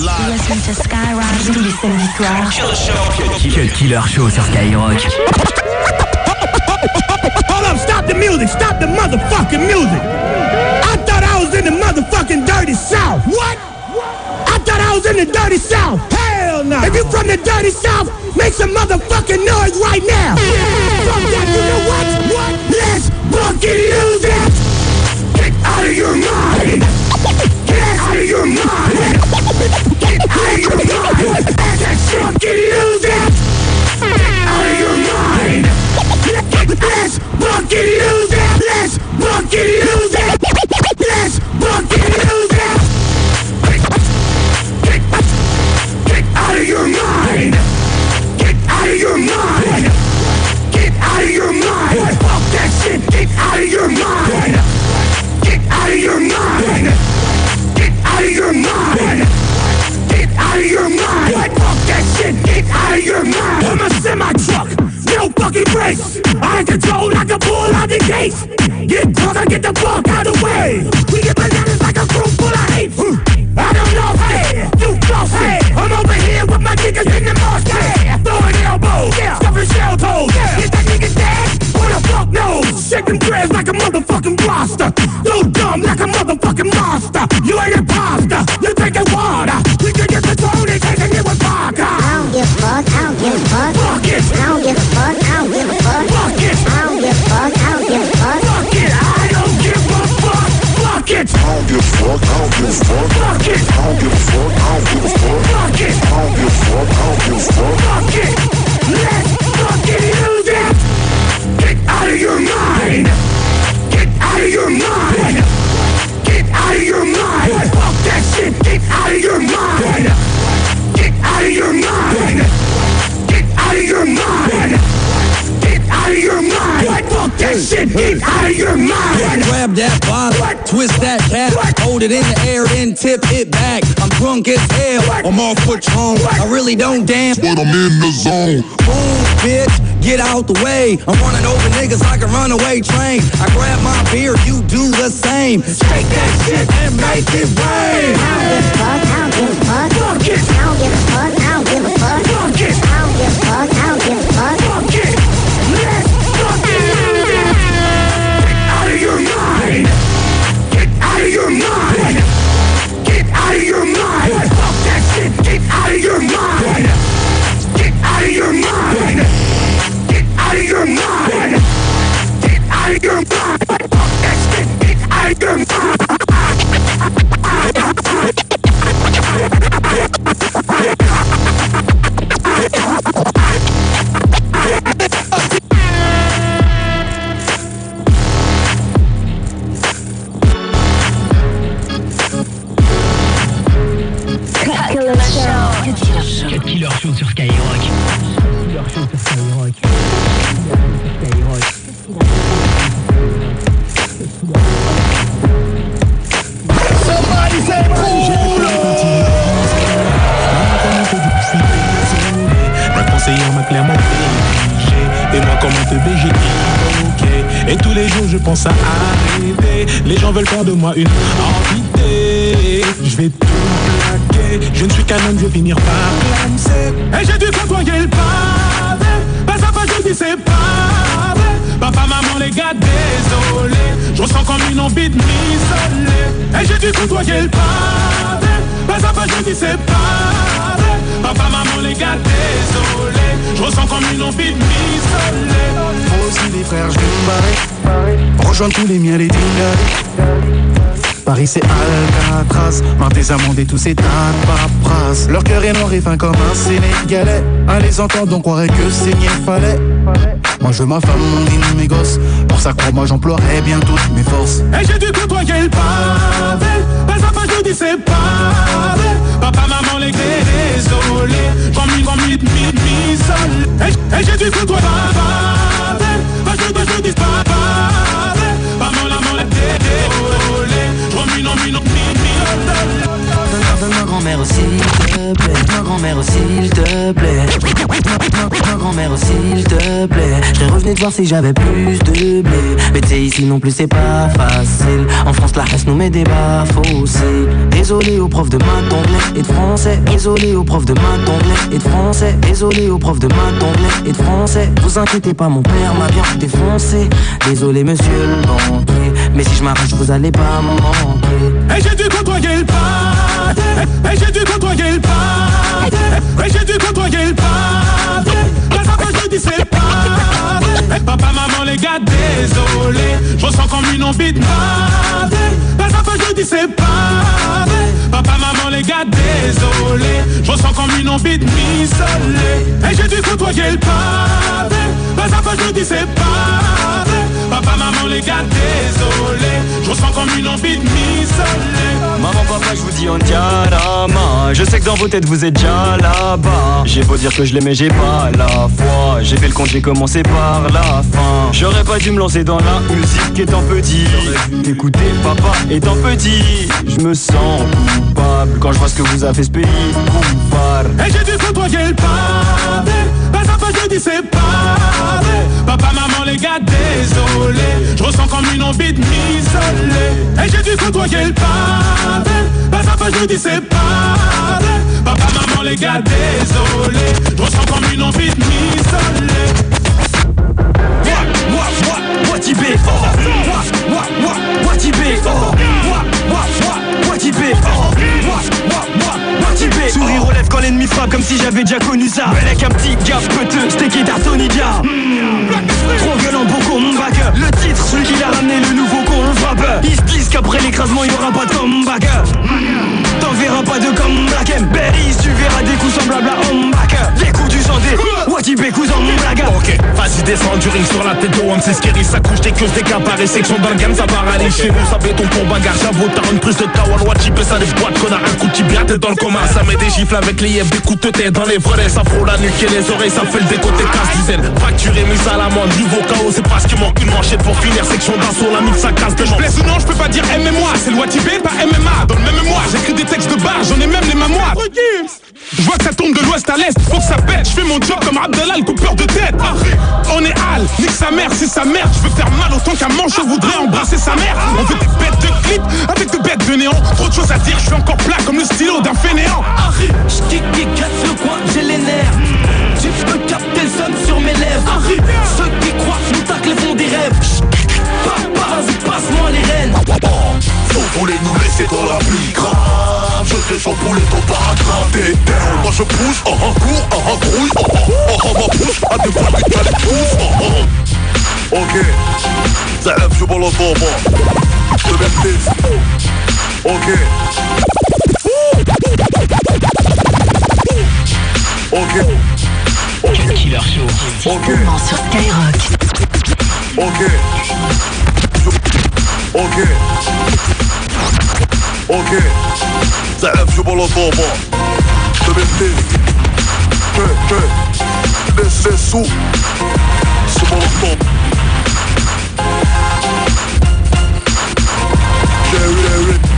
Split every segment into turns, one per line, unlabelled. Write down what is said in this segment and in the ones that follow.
Listen to Skyrock tous les samedis soirs.
Cut Killer Show sur Skyrock.
Hold up, stop the music, stop the motherfucking music. I thought I was in the motherfucking dirty south. What? I thought I was in the dirty south. Hell no. If you from the dirty south, make some motherfucking noise right now. Fuck that, you know what? What? Let's fucking use it. Get out of your mind. Get out of your mind. Fucking use it. Out of your mind. Let's fucking use it. Let's fucking use it. Knows? Dreads like a motherfucking roster. So dumb like a motherfucking monster. You ain't imposter. You drinking water. We can get control and taking it with vodka.
I don't give a fuck, I don't give a fuck.
Fuck it.
I don't give a fuck, I don't give a fuck.
Fuck it.
I don't give a fuck, I don't give a fuck.
Fuck it. I don't give a fuck. Fuck it.
I don't give a fuck, I don't give a fuck.
Fuck it.
I don't give a fuck, I don't give a fuck.
Fuck it.
I don't give a fuck, I don't give a fuck.
Twist that cap, hold it in the air, then tip it back. I'm drunk as hell, I'm off Patron. I really don't dance,
But I'm in the zone.
Boom, bitch, get out the way. I'm running over niggas like a runaway train. I grab my beer, you do the same. Shake that shit and make it rain.
I don't give a fuck, I don't give a fuck. I don't give a fuck,
Cut Killer Show sur Skyrock.
Et tous les jours je pense à arrêter Les gens veulent faire de moi une entité Je vais tout plaquer Je ne suis qu'un homme, je vais finir par clamser Et j'ai dû côtoyer le pavé. Pas à pas je dis c'est pas Papa, maman, les gars, désolé Je ressens comme une envie de m'isoler. Et j'ai dû côtoyer le pavé. Pas à pas je dis c'est pas Papa, maman, les gars, désolé Je ressens comme une envie de m'isoler.
Moi aussi des frères, je vais me barrer. Rejoindre tous les miens, les dingers Paris c'est Alcatraz, marre des amendes et tous ces tas de paperasse Leur cœur est noir et fin comme un Sénégalais À les entendre on croirait que saigner fallait Moi je veux ma femme, mon mes gosses Pour ça crois-moi j'emploierai bien toutes mes forces
Et j'ai dû côtoyer le pavé Pas à pas je dis c'est vrai Papa, maman, les gars, désolé envie de m'isoler Et, j'ai dû côtoyer le pavé
grand-mère
s'il te plaît. Ma grand-mère s'il te plaît. Je revenu te voir si j'avais plus de blé. Mais sais, ici non plus, c'est pas facile. En France, la reste nous met des bas aussi. Désolé aux profs de maths, d'anglais et de français. Désolé aux profs de maths, d'anglais et de français. Désolé aux profs de maths, d'anglais et de français. Vous inquiétez pas, mon père m'a bien défoncé. Désolé, monsieur le banquier. Mais si je m'arrache, vous allez pas m'en manquer.
Et j'ai dû côtoyer le pâté de pâté La fois que je dis c'est pâté Papa, maman, les gars, désolé. Je ressens comme une envie de m'isoler Et j'ai dû côtoyer le pâté La fois que je dis c'est pâté Papa, maman, les gars, désolé Je ressens comme une envie de m'isoler
Maman, papa, je vous dis on diarama Je sais que dans vos têtes vous êtes déjà là-bas. J'ai beau dire que je l'aimais, j'ai pas la foi. J'ai fait le compte, j'ai commencé par la fin. J'aurais pas dû me lancer dans la musique étant petit. Écoutez papa étant petit Je me sens coupable. Quand je vois ce que vous a fait ce pays Coupable
Et j'ai dû côtoyer le pavé Fois je dis c'est Papa, maman, les gars, désolé Je ressens comme une envie de m'isoler. Et j'ai dû côtoyer le pavé. La fois je dis c'est Papa, maman, les gars, désolé Je ressens comme une envie de m'isoler
Tibet Sourire lèvres quand l'ennemi frappe comme si j'avais déjà connu ça. Avec un petit gaffe peuteux, steaké d'Artonidia Trop violent pour qu'on back Le titre, celui qui l'a ramené, le nouveau le frappe. Ils se disent qu'après l'écrasement, il y aura pas de comeback T'en verras pas de comeback Berry, tu verras des coups semblables à Homback Des coups du santé, Watibé, cousin, mon blague.
Ok, vas-y descends du ring sur la tête de One, c'est scary, ça couche des queues, des caparés, section le game, ça va râler chez nous, ça béton pour bagarre, j'avoue, t'as une prise de Tawan, Watibé, ça des boîtes, connard, un coup de tibia, t'es dans le coma, ça met des gifles avec les yeux, des coups de tête dans les volets, ça frôle la nuque et les oreilles, ça fait le décoté, casse du zen, facturé, mise à l'amende, niveau KO, c'est parce qu'il manque une manchette pour finir, section d'assaut, la mine, ça casse de
Je blesse ou non, je peux pas dire MMA, c'est le Watibé, pas MMA. Dans le même mémoire, j'écris des textes de barre, j'en ai même les mémoires. Je vois que ça tombe de l'ouest à l'est, faut que ça pète. Je fais mon job comme Abdallah, le coupeur de tête. On est Al, nique sa mère, c'est sa mère. Je veux faire mal autant qu'un manche, je voudrais embrasser sa mère. On veut des bêtes de clip avec des bêtes de néant. Trop de choses à dire, je suis encore plat comme le stylo d'un fainéant.
Qui casse le coin, j'ai les nerfs Tu peux capter le son sur mes lèvres Ceux qui croient nous taclent font des rêves Papa, vas-y passe-moi les rênes
Vous voulez nous laisser dans la pluie ces gens pour les temps paragraphes Moi je pousse, en un cours, en un grouille, en un ma pousse, à des balles que t'as les Ok, zalep je balance dans moi. Le même titre Ok Ok. Ok.
Killer Show
Ok.
Sur Skyrock
Ok. Ok. Ok. Invincible Obama Domestic Hey, hey. Laissez sous C'est mon ensemble Carry,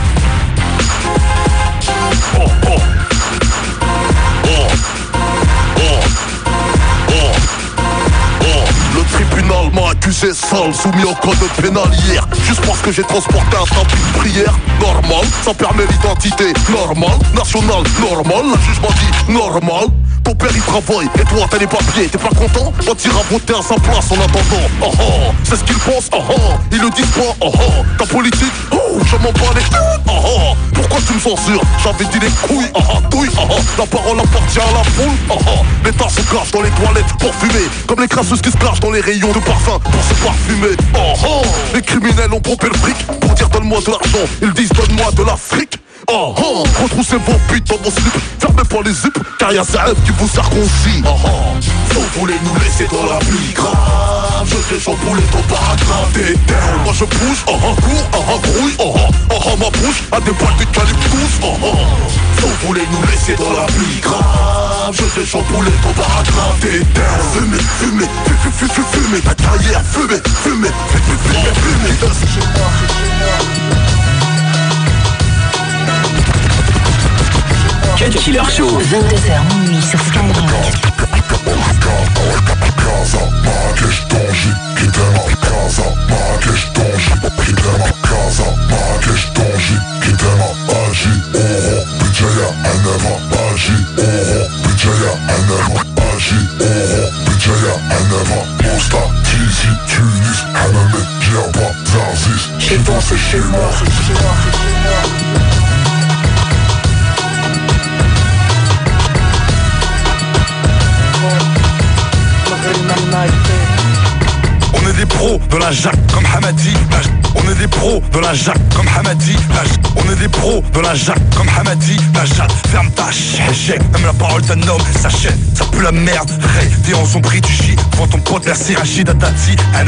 accusé sale, soumis au code pénal hier Juste parce que j'ai transporté un tapis de prière Normal, ça permet l'identité Normal, national, normal. La juge dit normal ton père il travaille et toi t'as les papiers T'es pas content On t'ira voter à sa place en attendant. Oh oh, c'est ce qu'ils pensent Oh oh, ils le disent pas Oh oh, ta politique Oh, je m'en bats les Oh oh, pourquoi tu me censures? J'avais dit les couilles Oh oh, douille Oh la parole appartient à la foule Oh oh, l'État se cache dans les toilettes pour fumer Comme les crasseuses qui se cachent dans les rayons de parfum pour se parfumer. Oh les criminels ont pompé le fric Pour dire donne-moi de l'argent Ils disent donne-moi de l'Afrique Oh oh, retroussez vos putes dans mon slip. Fermez pas les zips, car y'a Zaev qui vous circoncis Oh oh, vous voulez nous laisser dans la pluie grave. Je descends pour les ton paragraphe T'es down, moi je pousse, oh oh, cours, oh oh, grouille Oh oh, oh oh, ma bouche a des balles d'eucalyptus Oh oh, vous voulez nous laisser dans la pluie grave. Je descends pour les ton paragraphe T'es down, fumez, fumez, fumez, fumez, fumez. Ta carrière, fumez, fumez, fumez, fumez, fumez
Cut Killer Show.
22h minuit sur Skyrock.
La comme Hamadi La J- On est des pros de la Jacques comme Hamadi La Jacques, ferme ta chèque Même la parole d'un homme. S'achète Ça pue la merde. Ray, t'es en sombris du J Devant ton pote merci Rachid Dati Un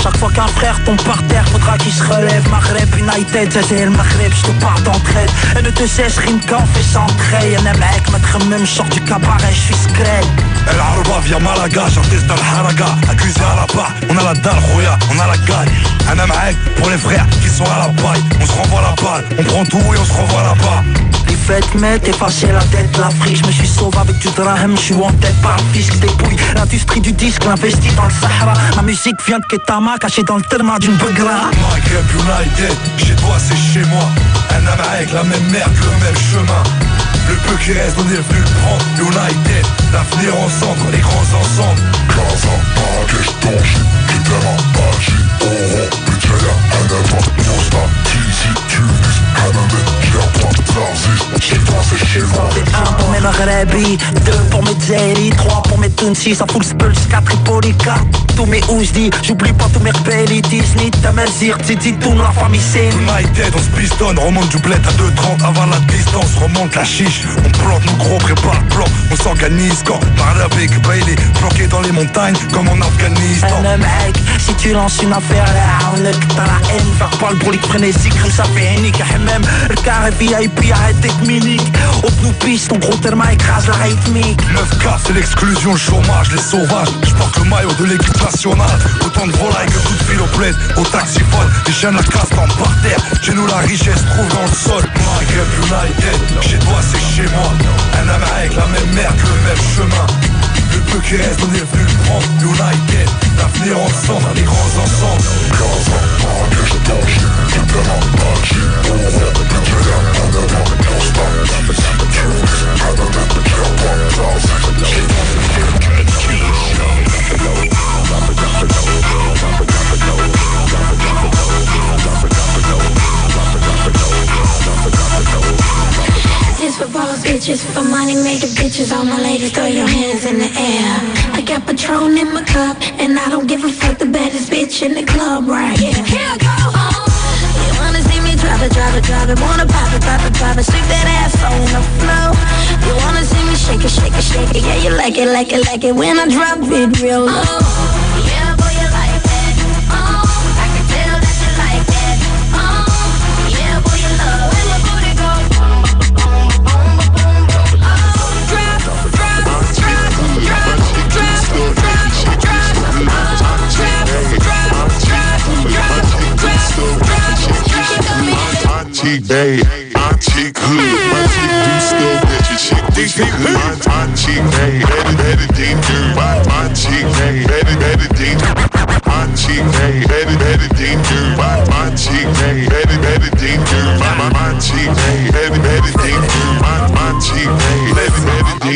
Chaque fois qu'un frère tombe par terre, faudra qu'il se relève. Maghreb United, c'est le Maghreb, je te parle d'entraide. Et ne te cesse, rime qu'en fait centrer Un mec, maître même, sort du cabaret, je suis scred
J'artiste dans le Haraga Accusé à la barre, on a la dalle, Roya, on a la gagne Un Amrek pour les frères qui sont à la paille On se renvoie la balle, on prend tout et on se renvoie là-bas
Les fêtes m'aident, effacer la tête, l'Afrique Je me suis sauvé avec du drame, je suis en tête par le fisc Dépouille l'industrie du disque, l'investi dans le Sahara. Ma musique vient de Ketama, cachée dans le terma d'une bugra
Maghreb United, chez toi c'est chez moi. Un avec la même merde, le même chemin Le peu qui reste, on est venu le prendre United, l'avenir ensemble, les grands ensemble
Casa, Marrakech, Kitema, Agi, Oro, Bijaya, Anema, Mosta, Tizi, Tunis, Hamame, Djerba, Moi.
Un pour mes Maghrebi, deux pour mes Zeri, trois pour mes Tunsis, ça fout le Spurs, quatre Tripoli, quatre tous mes Ouzdi, j'oublie pas tous mes rebelles, Disney, Tamazir, Titi, tout la famille c'est
United, on se pistonne, remonte du bled à 2,30 avant la distance, remonte la chiche, on plante nos gros, prépare le plan, on s'organise quand Marabek, Bailey, bloqué dans les montagnes comme en Afghanistan.
Un mec, si tu lances une affaire là, on est que t'as la haine, faire pas le brolique frénésique, comme ça fait unique, même le carré VIP, arrête d'être ton gros therma écrase la rythmique.
9K, c'est l'exclusion, le chômage, les sauvages. Je porte le maillot de l'équipe nationale. Autant de volailles que coup de fil au plaid, au taxiphone. Les chiens la casse tombent par terre. Chez nous, la richesse trouve dans le sol. Maghreb United, chez toi, c'est chez moi. Un avec la même merde, le même chemin. Le peu qui reste, on est venu le prendre. United, l'avenir ensemble, les grands ensemble.
Bitches. All my ladies, throw your hands in the air. I got Patron in my cup, and I don't give a fuck. The baddest bitch in the club, right here. Here I go. Oh. You wanna see me drop it, drop it, drop it. Wanna pop it, pop it, pop it. Stick that ass on the floor. You wanna see me shake it, shake it, shake it. Yeah, you like it, like it, like it. When I drop it real low.
day.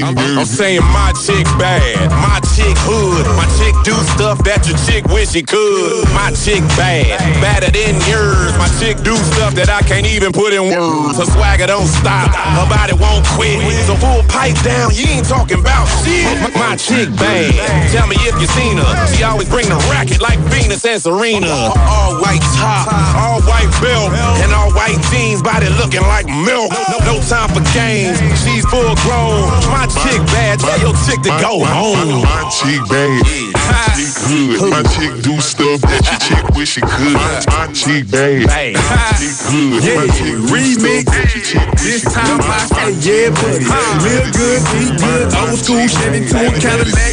Better, better than you.
I'm saying my chick bad, my chick hood, my chick do stuff that your chick wish she could. My chick bad, badder than yours. My chick do stuff that I can't even put in words. Her swagger don't stop, her body won't quit. So full pipe down, you ain't talking about shit. My, my chick bad, tell me if you seen her. She always bring the racket like Venus and Serena. All white top, all white belt, and all white jeans, body looking like milk. No, no time for games, she's full grown. My chick bad, tell your chick to go home.
my chick bad, my chick hood, my chick do stuff that your chick wish she could. My, my chick bad, my chick hood, my chick
Remix.
stuff that your chick wish she
This time. I say yeah, buddy. Live good, eat good, old school Chevy to a Cadillac.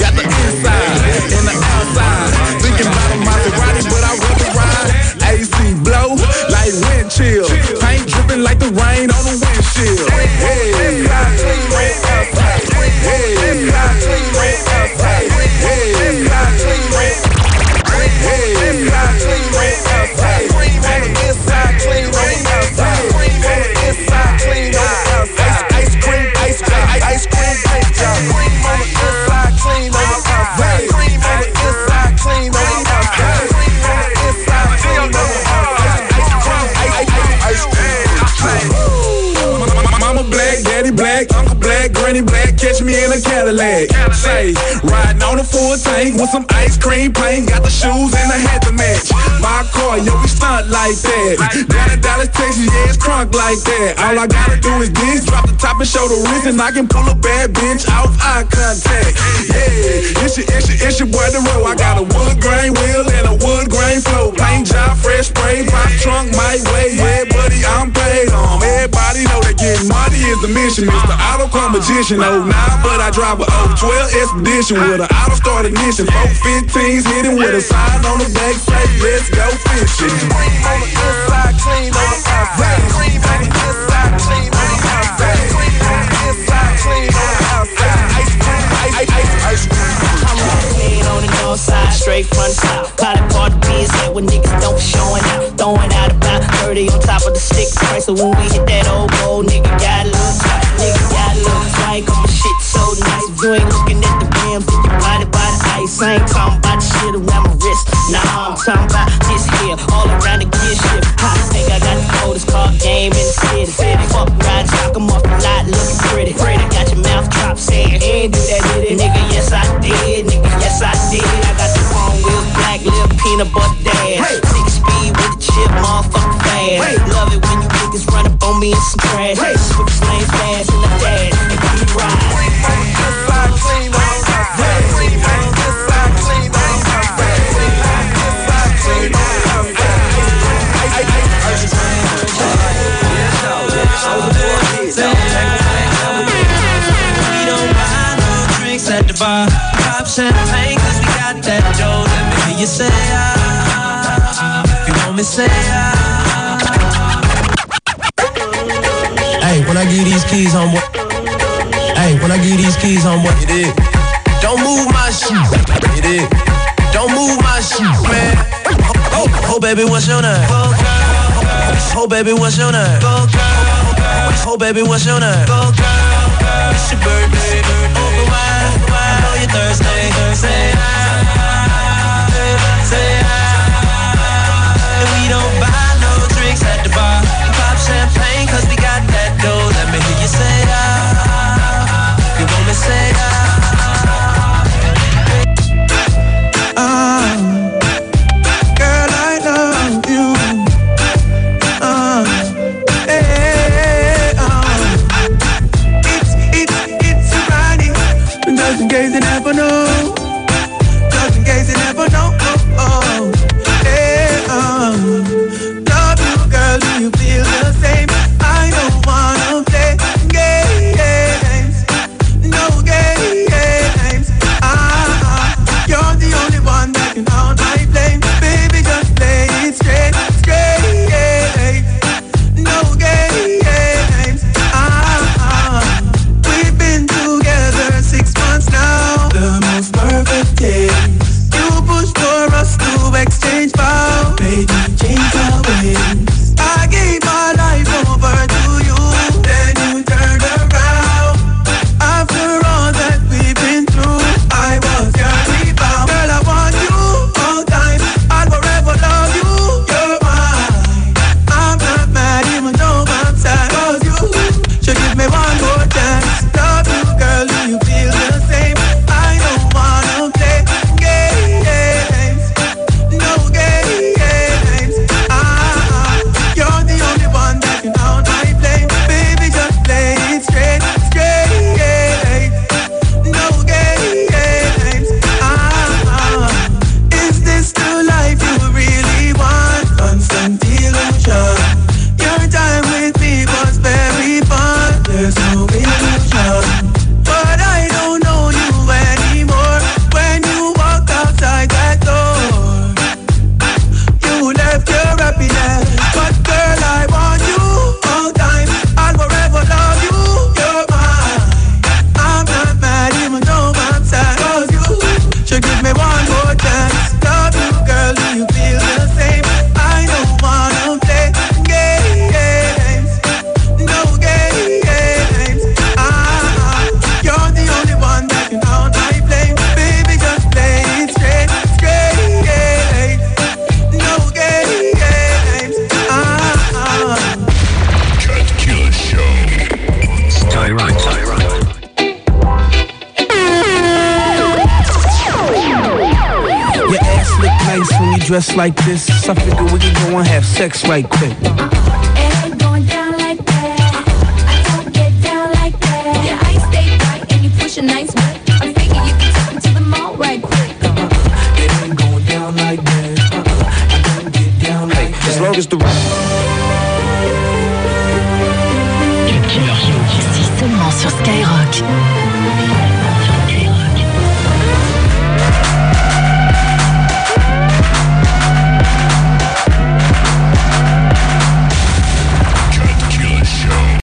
Got the inside and the outside. Thinking about a Maserati, but I rather ride. AC blow like wind chill. Paint dripping
dripping like the rain on the windshield. Hey. Black, black, catch me in a Cadillac. Say, riding on a full tank with some ice cream paint, got the shoes and the hat to match. My car, yo, we stunt like that. Down in Dallas, Texas, yeah, it's crunk like that. All I gotta do is this, drop the top and show the wrist, and I can pull a bad bitch off eye contact. Yeah, it's your, it's your, it's your boy the road. I got a wood grain wheel and a wood grain flow. Paint job, fresh spray, pop trunk, my way. Yeah, buddy, I'm paid on. Everybody know that money is the mission. Mr. Auto Car Magician, oh nah, but I drive a 012 Expedition with an auto start ignition. 415s hitting with a sign on the back say, let's go fishing. Cream on the inside, clean on the outside. Cream on the inside, clean on the outside. Cream on the inside, clean on the outside.
Clean on the north side, straight front south. Potted part of beans that when niggas don't showing out. Throwing out about 30 on top of the stick price. So when we hit that old gold, nigga got a little tight. Nigga got a little tight, cause my shit so nice. You ain't looking at the rims, you blinded by the ice. I ain't talking about the shit around my wrist. Nah, I'm talking about me in some trash. Switch lanes fast in the dash, and keep it ride.
We don't buy no drinks at the bar. Pop champagne cause we got that dough. Let me hear you say ah. If you want me say ah.
When I give these keys, homeboy. Hey, when I give these keys, homeboy. It is. Don't move my shit. It is. Don't move my shit, man. Oh, oh, baby, what's your name? Oh, baby, what's your name? Oh, baby, what's your name? It's your birthday. Open wide, I know you're thirsty. Say ah, say ah. And we don't buy
dressed like this, I figure we can go and have sex right quick.
Nice. I'm thinking you can take me to the mall right quick.
It ain't going down like that. I don't get down like hey.
As long as the
Le killer seulement sur Skyrock.